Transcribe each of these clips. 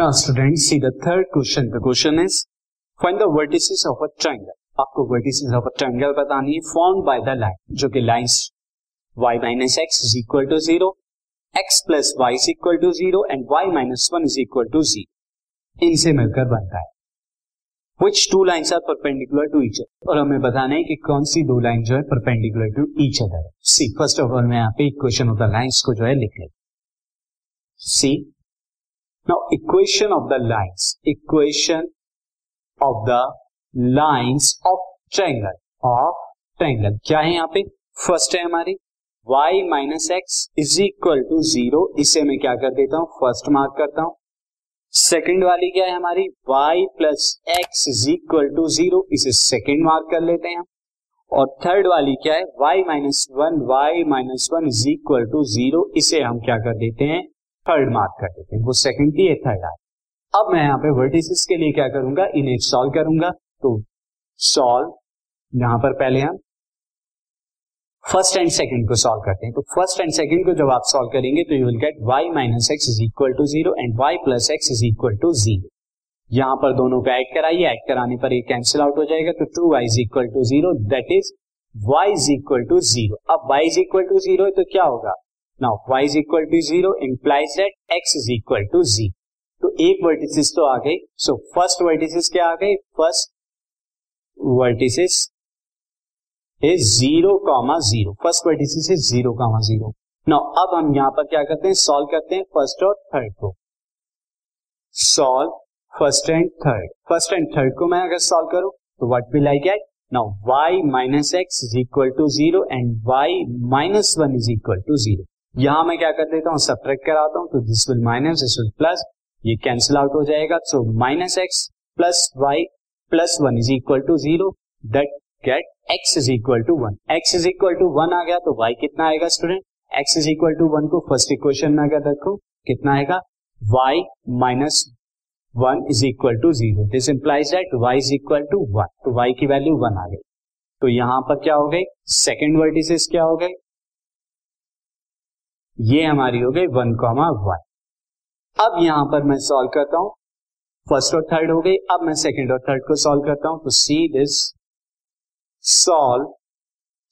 Now, students, see the third question. The question is find the vertices of a triangle. आपको vertices of a triangle बतानी है formed by the line जो कि lines y minus x is equal to zero, x plus y is equal to zero and y minus one is equal to zero. इनसे मिलकर बनता है which two lines are perpendicular to each other और हमें बताना है कि कौन सी दो लाइन जो है परपेंडिकुलर टू ईच अदर है सी फ़र्स्ट ऑफ़ ऑल मैं यहाँ पे इक्वेशन ऑफ़ द लाइन्स को जो है लिख लेता see now equation of the lines equation of the lines of triangle of triangle क्या है यहाँ पे? फ़र्स्ट है हमारी। Y minus x is equal to zero इसे मैं क्या कर देता हूँ? फ़र्स्ट मार्क करता हूँ। सेकेंड वाली क्या है हमारी? Y plus x is equal to zero इसे सेकंड मार्क कर लेते हैं और थर्ड वाली क्या है? Y minus one y minus one is equal to zero इसे हम क्या कर देते हैं? थर्ड मार्क कर देते हैं। वो सेकंड की थर्ड आ अब मैं यहाँ पे वर्टिसेस के लिए क्या करूँगा? इन्हें सॉल्व करूँगा। तो सॉल्व यहाँ पर पहले हम फ़र्स्ट एंड सेकंड को सॉल्व करते हैं। तो फ़र्स्ट एंड सेकंड को जब आप सॉल्व करेंगे तो you will get y minus x is equal to zero and y plus x is equal to zero यहाँ पर दोनों को ऐड कराइए। ऐड कराने पर ये कैंसिल आउट हो जाएगा। तो two y is equal to zero that is y is equal to zero अब y is equal to zero तो क्या होगा? Now y is equal to zero implies that x is equal to zero तो एक vertices तो आ गई। सो first vertices क्या आ गई? First vertices is zero comma zero first vertices is zero comma zero now अब हम यहाँ पर क्या करते हैं? सॉल्व करते हैं फ़र्स्ट और थर्ड को। Solve first and third first and third को मैं अगर सॉल्व करूँ तो what will I get now y minus x is equal to zero and y minus one is equal to zero यहाँ मैं क्या कर देता हूँ? सब्ट्रैक्ट कराता हूँ तो this will minus this will plus ये कैंसिल आउट हो जाएगा। So minus x plus y plus one is equal to zero that get x is equal to one x is equal to one आ गया तो y कितना आएगा student x is equal to one को first equation में अगर रखो, कितना आएगा? Y minus one is equal to zero this implies that y is equal to one तो वाई की वैल्यू वन आ गई। तो यहाँ पर क्या हो गई? सेकेंड वर्टिसेस क्या हो गई ये हमारी हो गई वन कॉमा वन। अब यहाँ पर मैं सॉल्व करता हूँ। फ़र्स्ट और थर्ड हो गई। अब मैं सेकंड और थर्ड को सॉल्व करता हूँ। तो see this solve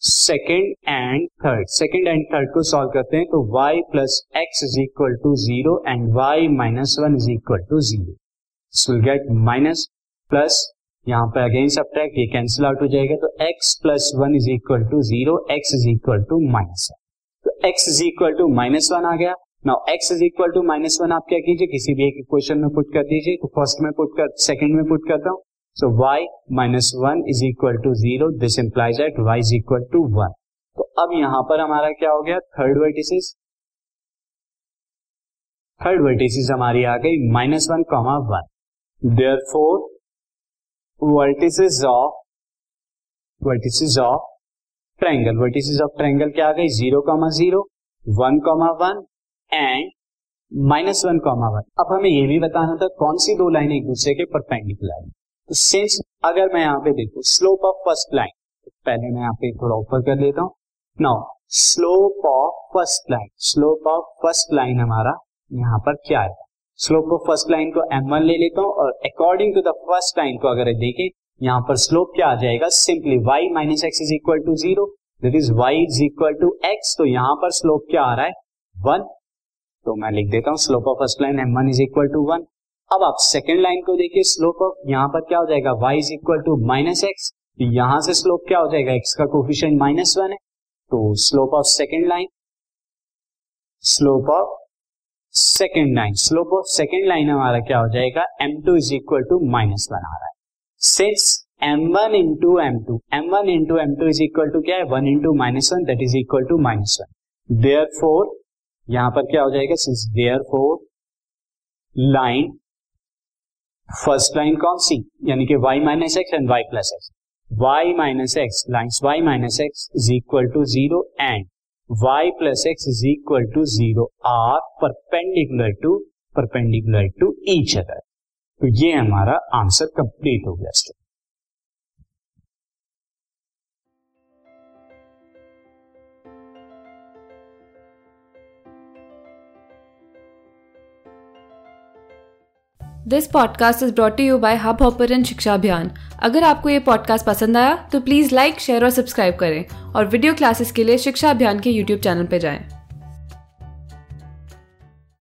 second and third second and third को सॉल्व करते हैं। तो y plus x is equal to zero and y minus one is equal to zero get minus plus यहाँ पर अगेन सब्ट्रैक्ट ये कैंसिल आउट हो जाएगा। तो x plus one is equal to zero x is equal to minus तो x is equal to minus one आ गया। Now x is equal to minus one आप क्या कीजिए? किसी भी एक इक्वेशन में पुट कर दीजिए। तो फ़र्स्ट में पुट कर सेकंड में पुट करता हूँ। So y minus one is equal to zero this implies that y is equal to one तो अब यहाँ पर हमारा क्या हो गया? थर्ड वर्टिसिस थर्ड वर्टिसिस हमारी आ गई minus one comma one therefore vertices of vertices of triangle vertices of triangle क्या आ गई? Zero comma zero one comma one and minus one comma one अब हमें यह भी बताना था कौन सी दो लाइन एक दूसरे के परपेंडिकुलर है। तो सिंस अगर मैं यहाँ पे देखू स्लोप ऑफ़ फ़र्स्ट लाइन पहले मैं यहाँ पे थोड़ा ऊपर कर देता हूँ। Now slope of first line slope of first line हमारा यहाँ पर क्या है? स्लोप ऑफ़ फ़र्स्ट लाइन को एम वन ले लेता हूँ और according to the first line को अगर देखें यहाँ पर स्लोप क्या आ जाएगा? Simply y minus x is equal to zero equal to x तो यहाँ पर स्लोप क्या आ रहा है? वन तो मैं लिख देता हूँ slope of first line M one is equal to one अब आप सेकेंड लाइन को देखिए स्लोप ऑफ़ यहाँ पर क्या हो जाएगा? Y is equal to minus x यहाँ से स्लोप क्या हो जाएगा? एक्स का कोफिशियंट माइनस वन है. तो slope of second line slope of second line slope of second line हमारा क्या हो जाएगा? M two is equal to minus one आ रहा है। Since M one into M two M one into M two is equal to क्या है? One into minus one that is equal to minus one therefore यहाँ पर क्या हो जाएगा? Since therefore line first line कौन सी? यानी कि y minus x and y plus x y minus x line y minus x is equal to zero and y plus x is equal to zero are perpendicular to perpendicular to each other तो ये हमारा answer complete हो गया student this podcast is brought you by Hubhopper Shiksha Abhiyan अगर आपको ये podcast पसंद आया तो प्लीज़ लाइक शेयर और सब्सक्राइब करें और वीडियो क्लासेस के लिए शिक्षा अभियान के यूट्यूब चैनल पर जाएँ।